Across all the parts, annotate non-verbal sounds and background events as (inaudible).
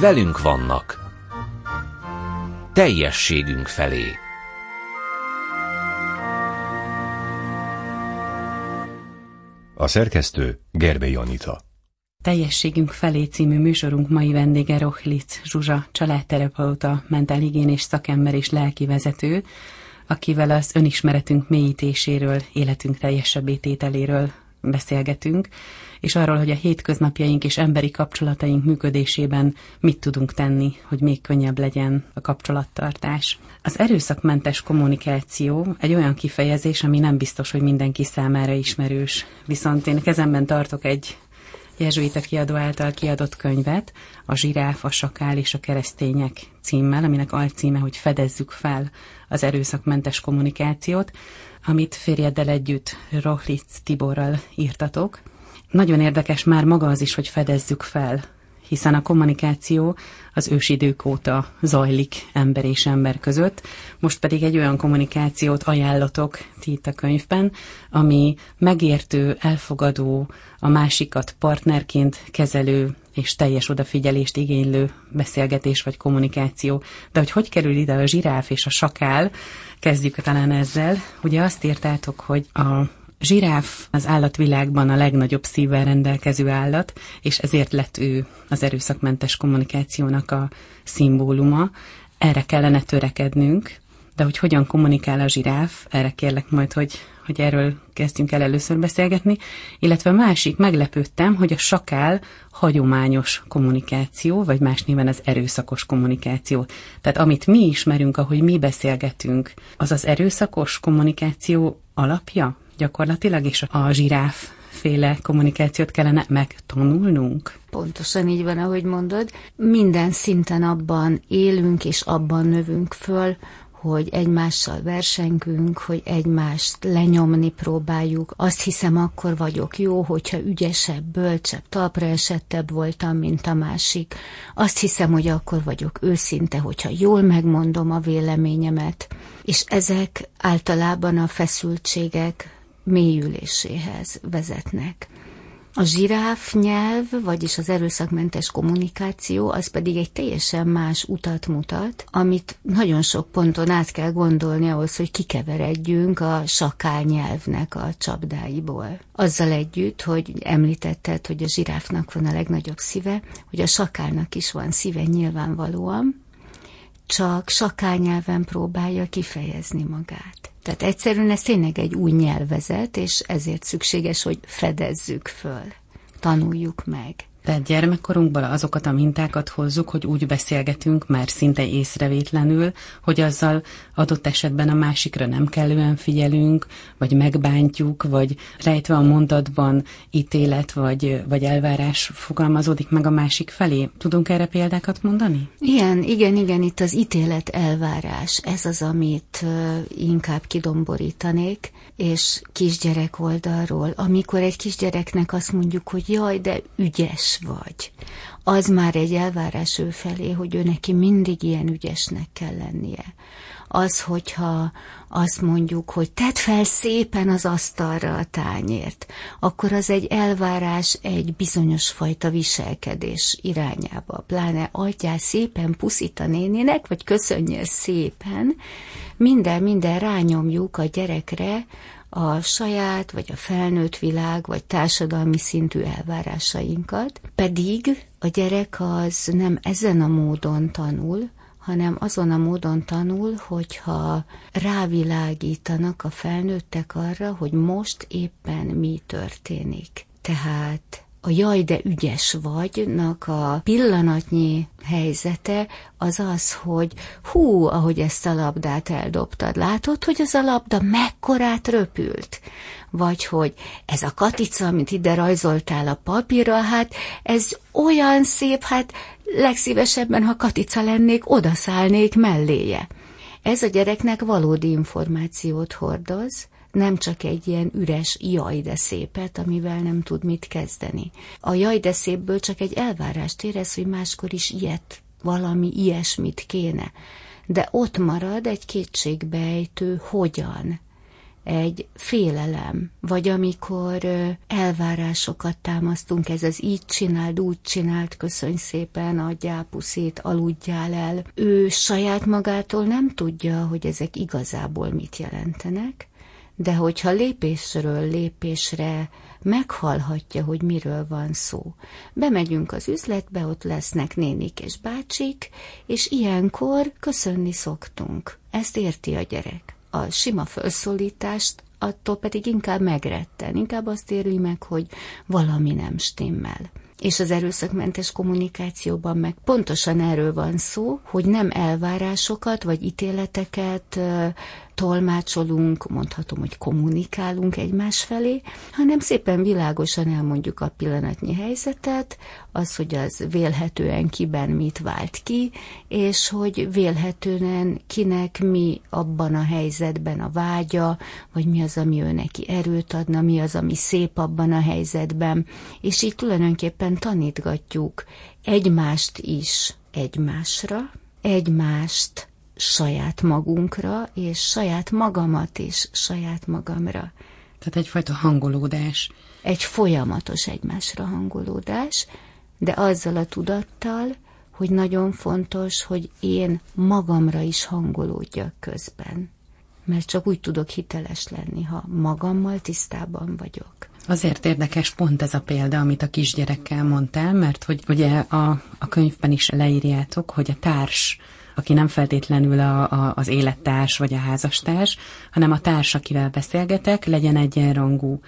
velünk vannak. Teljességünk felé. A szerkesztő Gerbe Janita. Teljességünk felé című műsorunk mai vendége Rohlitz Zsuzsa, családterapeuta, mentálhigiénés szakember és lelki vezető, akivel az önismeretünk mélyítéséről, életünk teljesebb étételéről beszélgetünk, és arról, hogy a hétköznapjaink és emberi kapcsolataink működésében mit tudunk tenni, hogy még könnyebb legyen a kapcsolattartás. Az erőszakmentes kommunikáció egy olyan kifejezés, ami nem biztos, hogy mindenki számára ismerős. Viszont én kezemben tartok egy jezsuita kiadó által kiadott könyvet, a Zsiráf, a Sakál és a keresztények címmel, aminek alcíme, hogy fedezzük fel az erőszakmentes kommunikációt, amit férjeddel együtt Rohlitz Tiborral írtatok. Nagyon érdekes már maga az is, hogy fedezzük fel, hiszen a kommunikáció az ősidők óta zajlik ember és ember között. Most pedig egy olyan kommunikációt ajánlatok ti itt a könyvben, ami megértő, elfogadó, a másikat partnerként kezelő és teljes odafigyelést igénylő beszélgetés vagy kommunikáció. De hogy hogy kerül ide a zsiráf és a sakál, kezdjük talán ezzel. Ugye azt írtátok, hogy a zsiráf az állatvilágban a legnagyobb szívvel rendelkező állat, és ezért lett ő az erőszakmentes kommunikációnak a szimbóluma. Erre kellene törekednünk, de hogy hogyan kommunikál a zsiráf, erre kérlek majd, hogy, hogy erről kezdjünk el először beszélgetni, illetve másik, meglepődtem, hogy a sakál hagyományos kommunikáció, vagy más néven az erőszakos kommunikáció. Tehát amit mi ismerünk, ahogy mi beszélgetünk, az az erőszakos kommunikáció alapja gyakorlatilag, és a zsiráf féle kommunikációt kellene megtanulnunk? Pontosan így van, ahogy mondod. Minden szinten abban élünk és abban növünk föl, hogy egymással versengünk, hogy egymást lenyomni próbáljuk. Azt hiszem, akkor vagyok jó, hogyha ügyesebb, bölcsebb, talpra esettebb voltam, mint a másik. Azt hiszem, hogy akkor vagyok őszinte, hogyha jól megmondom a véleményemet. És ezek általában a feszültségek mélyüléséhez vezetnek. A zsiráf nyelv, vagyis az erőszakmentes kommunikáció, az pedig egy teljesen más utat mutat, amit nagyon sok ponton át kell gondolni ahhoz, hogy kikeveredjünk a sakál nyelvnek a csapdáiból. Azzal együtt, hogy említetted, hogy a zsiráfnak van a legnagyobb szíve, hogy a sakálnak is van szíve nyilvánvalóan, csak sakál nyelven próbálja kifejezni magát. Tehát egyszerűen ez tényleg egy új nyelvezet, és ezért szükséges, hogy fedezzük föl, tanuljuk meg. Tehát gyermekkorunkból azokat a mintákat hozzuk, hogy úgy beszélgetünk már szinte észrevétlenül, hogy azzal adott esetben a másikra nem kellően figyelünk, vagy megbántjuk, vagy rejtve a mondatban ítélet vagy, vagy elvárás fogalmazódik meg a másik felé. Tudunk erre példákat mondani? Igen, igen, igen, itt az ítélet elvárás, ez az, amit inkább kidomborítanék, és kisgyerek oldalról, amikor egy kisgyereknek azt mondjuk, hogy jaj, de ügyes vagy, az már egy elvárás ő felé, hogy ő neki mindig ilyen ügyesnek kell lennie. Az, hogyha azt mondjuk, hogy tedd fel szépen az asztalra a tányért, akkor az egy elvárás egy bizonyos fajta viselkedés irányába. Pláne adjál szépen puszit a néninek, vagy köszönjél szépen, minden, minden rányomjuk a gyerekre a saját, vagy a felnőtt világ, vagy társadalmi szintű elvárásainkat, pedig a gyerek az nem ezen a módon tanul, hanem azon a módon tanul, hogyha rávilágítanak a felnőttek arra, hogy most éppen mi történik. Tehát a jaj, de ügyes vagynak a pillanatnyi helyzete az az, hogy hú, ahogy ezt a labdát eldobtad, látod, hogy az a labda mekkorát röpült? Vagy hogy ez a katica, amit ide rajzoltál a papírra, hát ez olyan szép, hát legszívesebben, ha katica lennék, odaszállnék melléje. Ez a gyereknek valódi információt hordoz, nem csak egy ilyen üres jaj de szépet, amivel nem tud mit kezdeni. A jaj de szépből csak egy elvárást érez, hogy máskor is ilyet, valami ilyesmit kéne. De ott marad egy kétségbejtő hogyan. egy félelem, vagy amikor elvárásokat támasztunk, ez az így csináld, úgy csinált, köszönj szépen, adjál puszét, aludjál el. Ő saját magától nem tudja, hogy ezek igazából mit jelentenek, de hogyha lépésről lépésre meghallhatja, hogy miről van szó. Bemegyünk az üzletbe, ott lesznek nénik és bácsik, és ilyenkor köszönni szoktunk. Ezt érti a gyerek. A sima felszólítást attól pedig inkább megretten, inkább azt érli meg, hogy valami nem stimmel és az erőszakmentes kommunikációban meg pontosan erről van szó, hogy nem elvárásokat vagy ítéleteket tolmácsolunk, mondhatom, hogy kommunikálunk egymás felé, hanem szépen világosan elmondjuk a pillanatnyi helyzetet, az, hogy az vélhetően kiben mit vált ki, és hogy vélhetően kinek mi abban a helyzetben a vágya, vagy mi az, ami ő neki erőt adna, mi az, ami szép abban a helyzetben, és így tulajdonképpen tanítgatjuk egymást is egymásra, egymást saját magunkra, és saját magamat is saját magamra. Tehát egyfajta hangolódás. Egy folyamatos egymásra hangolódás, de azzal a tudattal, hogy nagyon fontos, hogy én magamra is hangolódjak közben. Mert csak úgy tudok hiteles lenni, ha magammal tisztában vagyok. Azért érdekes pont ez a példa, amit a kisgyerekkel mondtál, mert hogy ugye a, a könyvben is leírjátok, hogy a társ aki nem feltétlenül a, a, az élettárs vagy a házastárs, hanem a társ, akivel beszélgetek, legyen egyenrangú.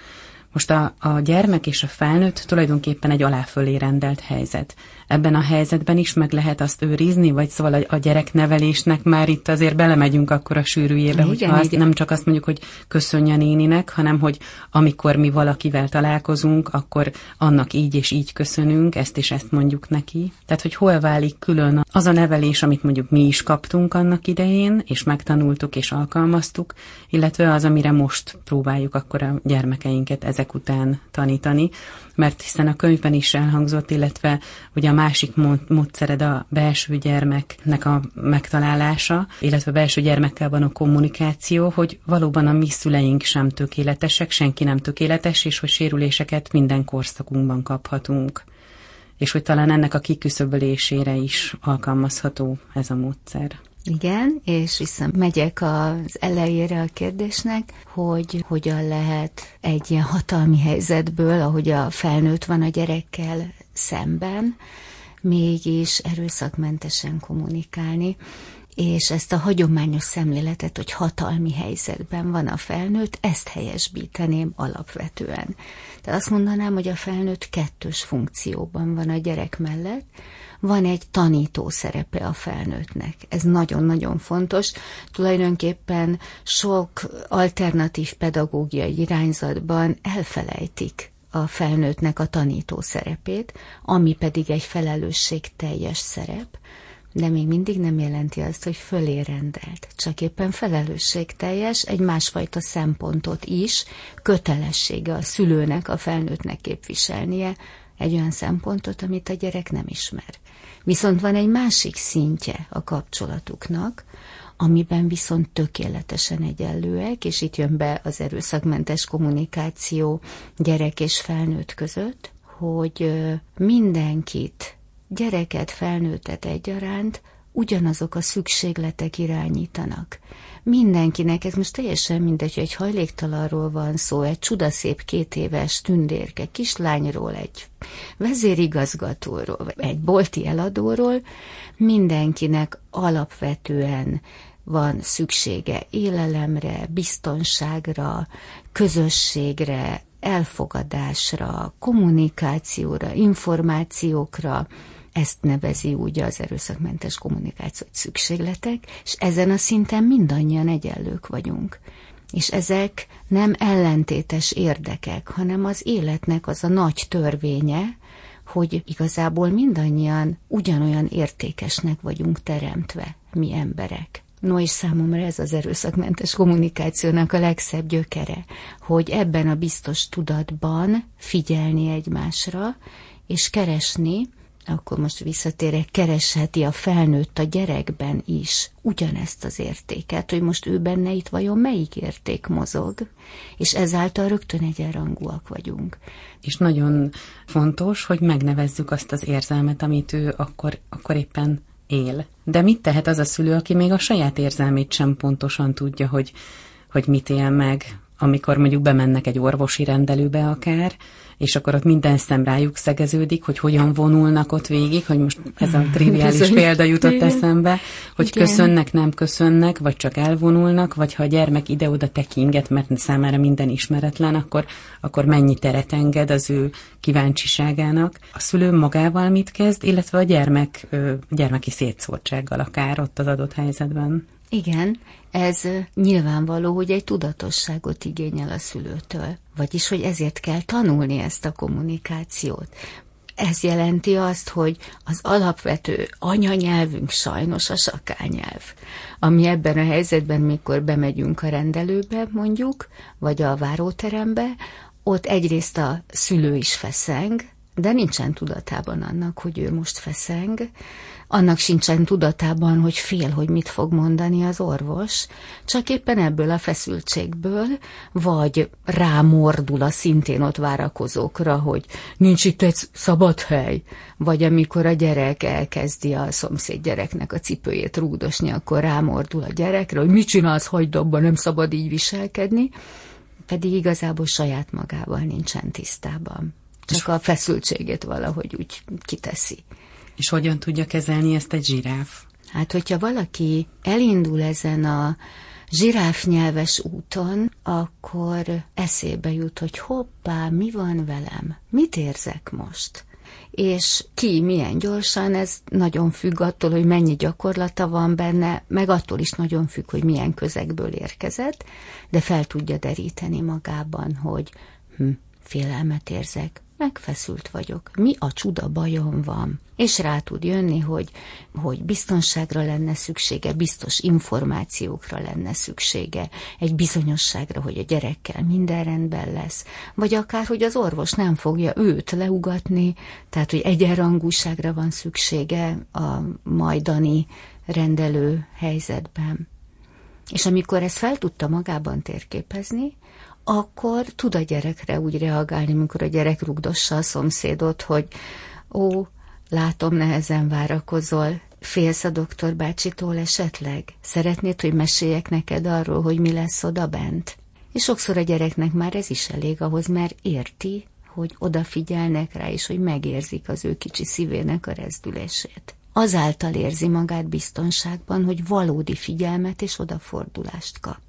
Most a, a gyermek és a felnőtt tulajdonképpen egy aláfölé rendelt helyzet ebben a helyzetben is meg lehet azt őrizni, vagy szóval a, a gyereknevelésnek már itt azért belemegyünk akkor a sűrűjébe, hogy azt, nem csak azt mondjuk, hogy köszönje néninek, hanem hogy amikor mi valakivel találkozunk, akkor annak így és így köszönünk, ezt és ezt mondjuk neki. Tehát, hogy hol válik külön az a nevelés, amit mondjuk mi is kaptunk annak idején, és megtanultuk és alkalmaztuk, illetve az, amire most próbáljuk akkor a gyermekeinket ezek után tanítani, mert hiszen a könyvben is elhangzott, illetve ugye a másik módszered a belső gyermeknek a megtalálása, illetve a belső gyermekkel van a kommunikáció, hogy valóban a mi szüleink sem tökéletesek, senki nem tökéletes, és hogy sérüléseket minden korszakunkban kaphatunk és hogy talán ennek a kiküszöbölésére is alkalmazható ez a módszer. Igen, és visszamegyek az elejére a kérdésnek, hogy hogyan lehet egy ilyen hatalmi helyzetből, ahogy a felnőtt van a gyerekkel szemben, mégis erőszakmentesen kommunikálni, és ezt a hagyományos szemléletet, hogy hatalmi helyzetben van a felnőtt, ezt helyesbíteném alapvetően. Tehát azt mondanám, hogy a felnőtt kettős funkcióban van a gyerek mellett, van egy tanító szerepe a felnőttnek. Ez nagyon-nagyon fontos. Tulajdonképpen sok alternatív pedagógiai irányzatban elfelejtik a felnőttnek a tanító szerepét, ami pedig egy felelősségteljes szerep, de még mindig nem jelenti azt, hogy fölé rendelt. Csak éppen felelősségteljes, egy másfajta szempontot is, kötelessége a szülőnek, a felnőttnek képviselnie, egy olyan szempontot, amit a gyerek nem ismer. Viszont van egy másik szintje a kapcsolatuknak, amiben viszont tökéletesen egyenlőek, és itt jön be az erőszakmentes kommunikáció gyerek és felnőtt között, hogy mindenkit, gyereket, felnőttet egyaránt ugyanazok a szükségletek irányítanak. Mindenkinek, ez most teljesen mindegy, hogy egy hajléktalanról van szó, egy csudaszép két éves tündérke, kislányról, egy vezérigazgatóról, egy bolti eladóról, mindenkinek alapvetően van szüksége élelemre, biztonságra, közösségre, elfogadásra, kommunikációra, információkra, ezt nevezi úgy az erőszakmentes kommunikáció, hogy szükségletek, és ezen a szinten mindannyian egyenlők vagyunk. És ezek nem ellentétes érdekek, hanem az életnek az a nagy törvénye, hogy igazából mindannyian ugyanolyan értékesnek vagyunk teremtve, mi emberek. No, és számomra ez az erőszakmentes kommunikációnak a legszebb gyökere, hogy ebben a biztos tudatban figyelni egymásra, és keresni akkor most visszatérek, keresheti a felnőtt a gyerekben is ugyanezt az értéket, hogy most ő benne itt vajon melyik érték mozog, és ezáltal rögtön egyenrangúak vagyunk. És nagyon fontos, hogy megnevezzük azt az érzelmet, amit ő akkor, akkor éppen él. De mit tehet az a szülő, aki még a saját érzelmét sem pontosan tudja, hogy, hogy mit él meg, amikor mondjuk bemennek egy orvosi rendelőbe akár, és akkor ott minden szem rájuk szegeződik, hogy hogyan vonulnak ott végig, hogy most ez a triviális Bizony. példa jutott Igen. eszembe, hogy Igen. köszönnek, nem köszönnek, vagy csak elvonulnak, vagy ha a gyermek ide-oda tekinget, mert számára minden ismeretlen, akkor, akkor mennyi teret enged az ő kíváncsiságának. A szülő magával mit kezd, illetve a gyermek, gyermeki szétszórtsággal akár ott az adott helyzetben. Igen, ez nyilvánvaló, hogy egy tudatosságot igényel a szülőtől. Vagyis, hogy ezért kell tanulni ezt a kommunikációt. Ez jelenti azt, hogy az alapvető anyanyelvünk sajnos a sakányelv, ami ebben a helyzetben, mikor bemegyünk a rendelőbe mondjuk, vagy a váróterembe, ott egyrészt a szülő is feszeng, de nincsen tudatában annak, hogy ő most feszeng, annak sincsen tudatában, hogy fél, hogy mit fog mondani az orvos, csak éppen ebből a feszültségből, vagy rámordul a szintén ott várakozókra, hogy nincs itt egy szabad hely, vagy amikor a gyerek elkezdi a szomszéd gyereknek a cipőjét rúdosni, akkor rámordul a gyerekre, hogy mit csinálsz, hagyd abba, nem szabad így viselkedni, pedig igazából saját magával nincsen tisztában. Csak a feszültségét valahogy úgy kiteszi. És hogyan tudja kezelni ezt egy zsiráf? Hát, hogyha valaki elindul ezen a zsiráf nyelves úton, akkor eszébe jut, hogy hoppá, mi van velem? Mit érzek most? és ki milyen gyorsan, ez nagyon függ attól, hogy mennyi gyakorlata van benne, meg attól is nagyon függ, hogy milyen közegből érkezett, de fel tudja deríteni magában, hogy hm, félelmet érzek, megfeszült vagyok, mi a csuda bajom van? És rá tud jönni, hogy, hogy biztonságra lenne szüksége, biztos információkra lenne szüksége, egy bizonyosságra, hogy a gyerekkel minden rendben lesz, vagy akár, hogy az orvos nem fogja őt leugatni, tehát, hogy egyenrangúságra van szüksége a majdani rendelő helyzetben. És amikor ezt fel tudta magában térképezni, akkor tud a gyerekre úgy reagálni, amikor a gyerek rugdossa a szomszédot, hogy ó, látom, nehezen várakozol, félsz a doktor bácsitól esetleg? Szeretnéd, hogy meséljek neked arról, hogy mi lesz oda bent? És sokszor a gyereknek már ez is elég ahhoz, mert érti, hogy odafigyelnek rá, és hogy megérzik az ő kicsi szívének a rezdülését. Azáltal érzi magát biztonságban, hogy valódi figyelmet és odafordulást kap.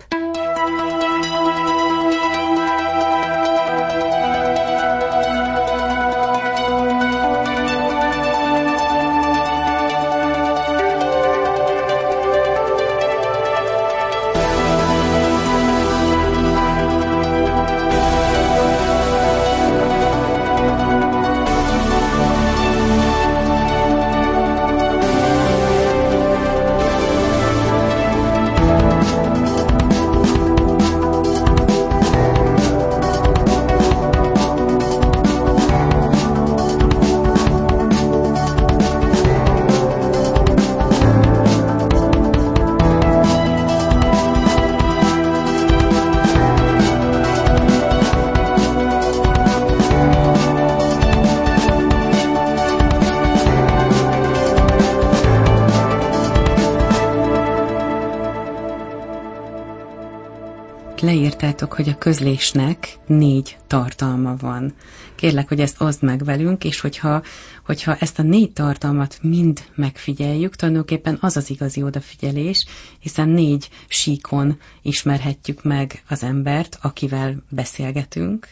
Leírtátok, hogy a közlésnek négy tartalma van. Kérlek, hogy ezt oszd meg velünk, és hogyha, hogyha ezt a négy tartalmat mind megfigyeljük, tulajdonképpen az az igazi odafigyelés, hiszen négy síkon ismerhetjük meg az embert, akivel beszélgetünk,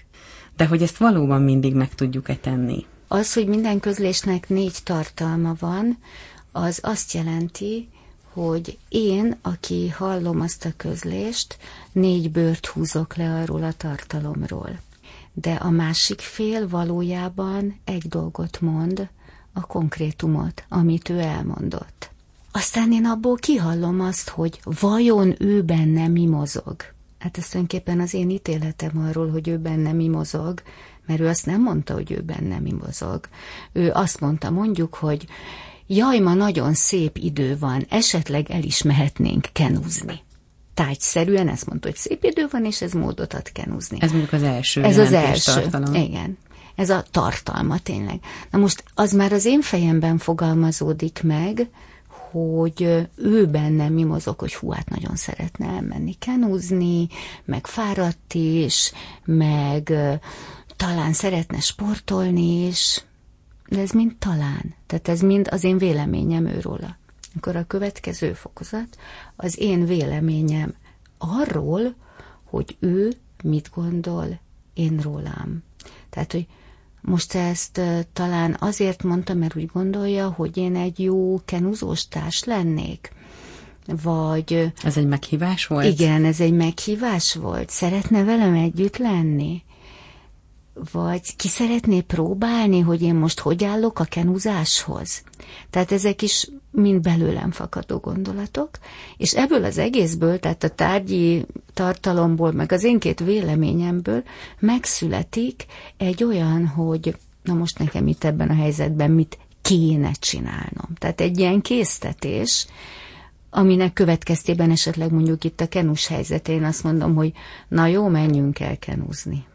de hogy ezt valóban mindig meg tudjuk-e tenni. Az, hogy minden közlésnek négy tartalma van, az azt jelenti, hogy én, aki hallom azt a közlést, négy bőrt húzok le arról a tartalomról. De a másik fél valójában egy dolgot mond, a konkrétumot, amit ő elmondott. Aztán én abból kihallom azt, hogy vajon ő benne mi mozog. Hát ez tulajdonképpen az én ítéletem arról, hogy ő benne mi mozog, mert ő azt nem mondta, hogy ő benne mi mozog. Ő azt mondta, mondjuk, hogy jaj, ma nagyon szép idő van, esetleg el is mehetnénk kenúzni. Tágyszerűen ezt mondta, hogy szép idő van, és ez módot ad kenúzni. Ez mondjuk az első Ez az első. tartalom. Igen. Ez a tartalma tényleg. Na most az már az én fejemben fogalmazódik meg, hogy ő benne mi mozog, hogy hú, hát nagyon szeretne elmenni kenúzni, meg fáradt is, meg talán szeretne sportolni is, de ez mind talán. Tehát ez mind az én véleményem őróla. Akkor a következő fokozat az én véleményem arról, hogy ő mit gondol én rólam. Tehát, hogy most ezt uh, talán azért mondta, mert úgy gondolja, hogy én egy jó kenuzós társ lennék. Vagy... Ez egy meghívás volt? Igen, ez egy meghívás volt. Szeretne velem együtt lenni? Vagy ki szeretné próbálni, hogy én most hogy állok a kenuzáshoz? Tehát ezek is mind belőlem fakadó gondolatok, és ebből az egészből, tehát a tárgyi tartalomból, meg az én két véleményemből megszületik egy olyan, hogy na most nekem itt ebben a helyzetben mit kéne csinálnom. Tehát egy ilyen késztetés, aminek következtében esetleg mondjuk itt a kenus helyzetén azt mondom, hogy na jó, menjünk el kenúzni.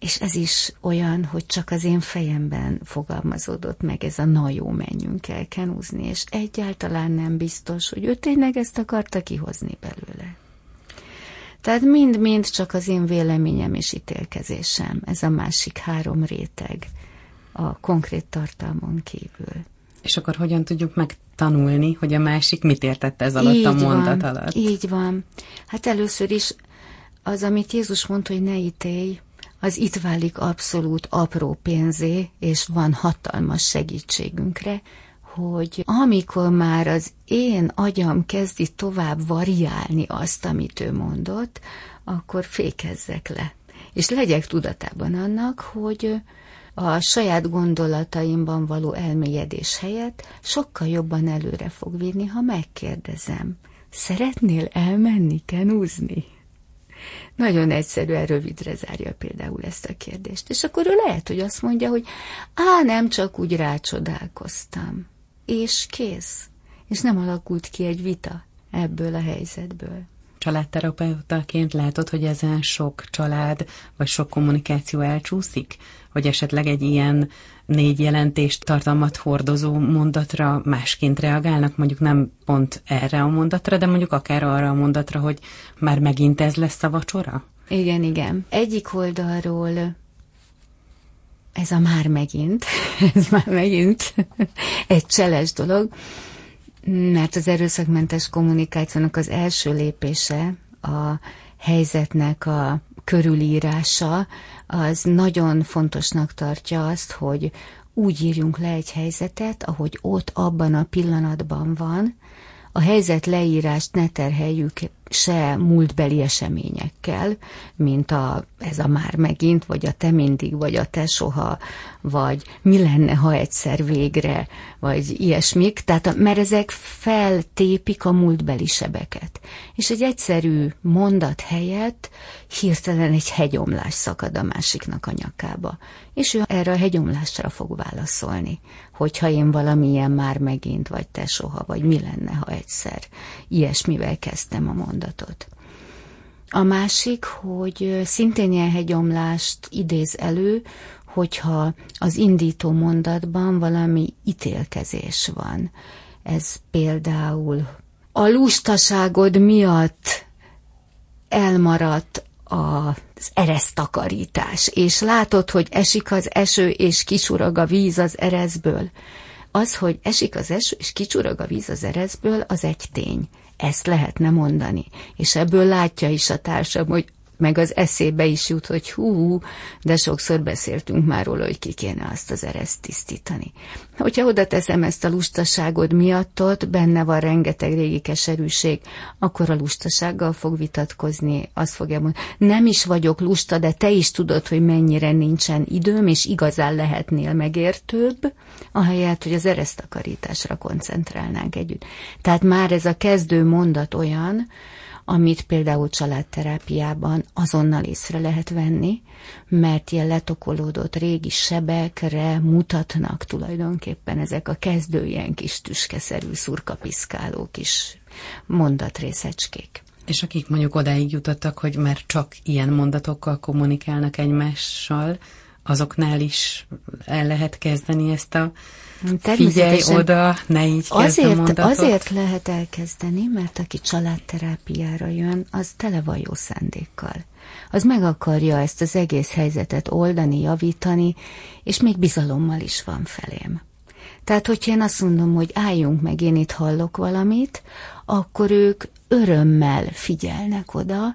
És ez is olyan, hogy csak az én fejemben fogalmazódott meg ez a na jó, menjünk el kenúzni, és egyáltalán nem biztos, hogy ő tényleg ezt akarta kihozni belőle. Tehát mind-mind csak az én véleményem és ítélkezésem, ez a másik három réteg a konkrét tartalmon kívül. És akkor hogyan tudjuk megtanulni, hogy a másik mit értette ez alatt így a mondat van, alatt? Így van. Hát először is az, amit Jézus mondta, hogy ne ítélj, az itt válik abszolút apró pénzé, és van hatalmas segítségünkre, hogy amikor már az én agyam kezdi tovább variálni azt, amit ő mondott, akkor fékezzek le. És legyek tudatában annak, hogy a saját gondolataimban való elmélyedés helyett sokkal jobban előre fog vinni, ha megkérdezem. Szeretnél elmenni kenúzni? Nagyon egyszerűen rövidre zárja például ezt a kérdést. És akkor ő lehet, hogy azt mondja, hogy á, nem csak úgy rácsodálkoztam. És kész. És nem alakult ki egy vita ebből a helyzetből. Családterapeutaként látod, hogy ezen sok család vagy sok kommunikáció elcsúszik? Hogy esetleg egy ilyen négy jelentést tartalmat hordozó mondatra másként reagálnak, mondjuk nem pont erre a mondatra, de mondjuk akár arra a mondatra, hogy már megint ez lesz a vacsora? Igen, igen. Egyik oldalról ez a már megint, (laughs) ez már megint (laughs) egy cseles dolog, mert az erőszakmentes kommunikációnak az első lépése a helyzetnek a körülírása, az nagyon fontosnak tartja azt, hogy úgy írjunk le egy helyzetet, ahogy ott abban a pillanatban van, a helyzet leírást ne terheljük se múltbeli eseményekkel, mint a, ez a már megint, vagy a te mindig, vagy a te soha, vagy mi lenne, ha egyszer végre, vagy ilyesmik, tehát mert ezek feltépik a múltbeli sebeket. És egy egyszerű mondat helyett hirtelen egy hegyomlás szakad a másiknak a nyakába. És ő erre a hegyomlásra fog válaszolni, hogyha én valamilyen már megint, vagy te soha, vagy mi lenne, ha egyszer ilyesmivel kezdtem a mondatot. A másik, hogy szintén ilyen hegyomlást idéz elő, hogyha az indító mondatban valami ítélkezés van. Ez például a lustaságod miatt elmaradt az eresztakarítás, és látod, hogy esik az eső, és kicsurog a víz az ereszből. Az, hogy esik az eső, és kicsurog a víz az ereszből, az egy tény. Ezt lehetne mondani. És ebből látja is a társam, hogy meg az eszébe is jut, hogy hú, de sokszor beszéltünk már róla, hogy ki kéne azt az ereszt tisztítani. Hogyha oda teszem ezt a lustaságod miattot, benne van rengeteg régi keserűség, akkor a lustasággal fog vitatkozni, azt fogja mondani, nem is vagyok lusta, de te is tudod, hogy mennyire nincsen időm, és igazán lehetnél megértőbb, ahelyett, hogy az eresztakarításra koncentrálnánk együtt. Tehát már ez a kezdő mondat olyan, amit például családterápiában azonnal észre lehet venni, mert ilyen letokolódott régi sebekre mutatnak tulajdonképpen ezek a kezdő ilyen kis tüskeszerű szurkapiszkálók is mondatrészecskék. És akik mondjuk odáig jutottak, hogy már csak ilyen mondatokkal kommunikálnak egymással, azoknál is el lehet kezdeni ezt a figyelj oda, ne így azért, azért lehet elkezdeni, mert aki családterápiára jön, az tele van jó szándékkal. Az meg akarja ezt az egész helyzetet oldani, javítani, és még bizalommal is van felém. Tehát, hogyha én azt mondom, hogy álljunk meg, én itt hallok valamit, akkor ők örömmel figyelnek oda,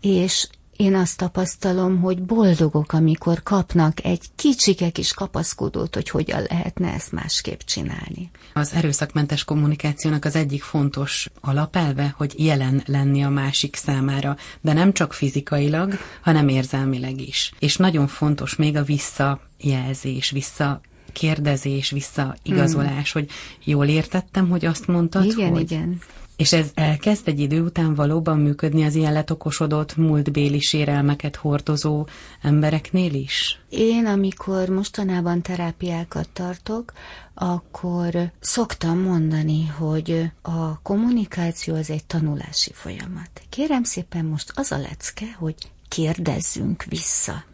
és én azt tapasztalom, hogy boldogok, amikor kapnak egy kicsike kis kapaszkodót, hogy hogyan lehetne ezt másképp csinálni. Az erőszakmentes kommunikációnak az egyik fontos alapelve, hogy jelen lenni a másik számára, de nem csak fizikailag, hanem érzelmileg is. És nagyon fontos még a visszajelzés, vissza kérdezés, visszaigazolás, hmm. hogy jól értettem, hogy azt mondtad, igen, hogy... Igen, és ez elkezd egy idő után valóban működni az ilyen letokosodott, múltbéli sérelmeket hordozó embereknél is? Én, amikor mostanában terápiákat tartok, akkor szoktam mondani, hogy a kommunikáció az egy tanulási folyamat. Kérem szépen most az a lecke, hogy kérdezzünk vissza.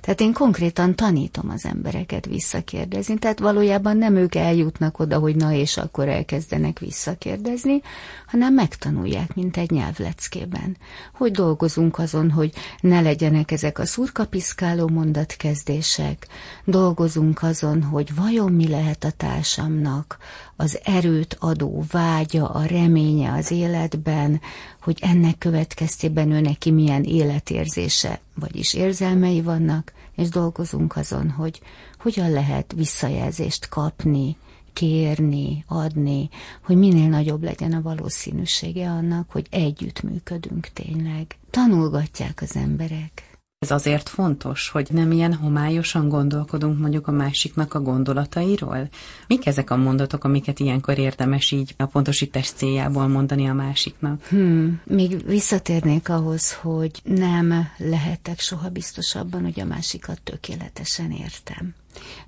Tehát én konkrétan tanítom az embereket visszakérdezni, tehát valójában nem ők eljutnak oda, hogy na és akkor elkezdenek visszakérdezni, hanem megtanulják, mint egy nyelvleckében, hogy dolgozunk azon, hogy ne legyenek ezek a szurkapiszkáló mondatkezdések, dolgozunk azon, hogy vajon mi lehet a társamnak az erőt adó vágya, a reménye az életben, hogy ennek következtében ő neki milyen életérzése, vagyis érzelmei vannak, és dolgozunk azon, hogy hogyan lehet visszajelzést kapni, kérni, adni, hogy minél nagyobb legyen a valószínűsége annak, hogy együttműködünk tényleg. Tanulgatják az emberek. Ez azért fontos, hogy nem ilyen homályosan gondolkodunk mondjuk a másiknak a gondolatairól? Mik ezek a mondatok, amiket ilyenkor érdemes így a pontosítás céljából mondani a másiknak? Hmm, még visszatérnék ahhoz, hogy nem lehetek soha biztosabban, hogy a másikat tökéletesen értem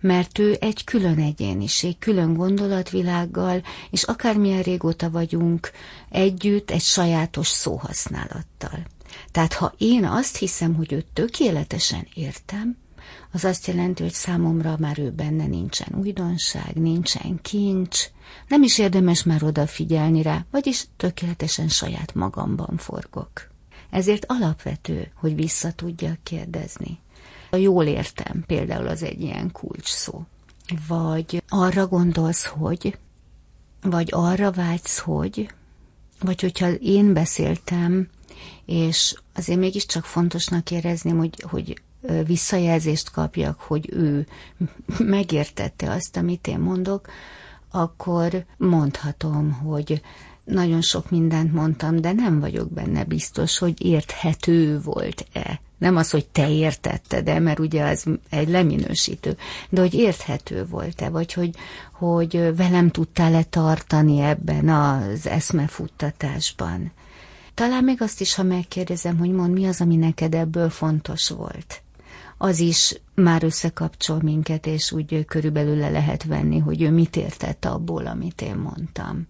mert ő egy külön egyéniség, külön gondolatvilággal, és akármilyen régóta vagyunk együtt, egy sajátos szóhasználattal. Tehát ha én azt hiszem, hogy őt tökéletesen értem, az azt jelenti, hogy számomra már ő benne nincsen újdonság, nincsen kincs, nem is érdemes már odafigyelni rá, vagyis tökéletesen saját magamban forgok. Ezért alapvető, hogy vissza tudjak kérdezni. A jól értem például az egy ilyen kulcs szó. Vagy arra gondolsz, hogy, vagy arra vágysz, hogy, vagy hogyha én beszéltem és azért mégiscsak fontosnak érezném, hogy, hogy visszajelzést kapjak, hogy ő megértette azt, amit én mondok, akkor mondhatom, hogy nagyon sok mindent mondtam, de nem vagyok benne biztos, hogy érthető volt-e. Nem az, hogy te értetted de mert ugye az egy leminősítő, de hogy érthető volt-e, vagy hogy, hogy velem tudtál-e tartani ebben az eszmefuttatásban. Talán még azt is, ha megkérdezem, hogy mond, mi az, ami neked ebből fontos volt. Az is már összekapcsol minket, és úgy körülbelül le lehet venni, hogy ő mit értett abból, amit én mondtam.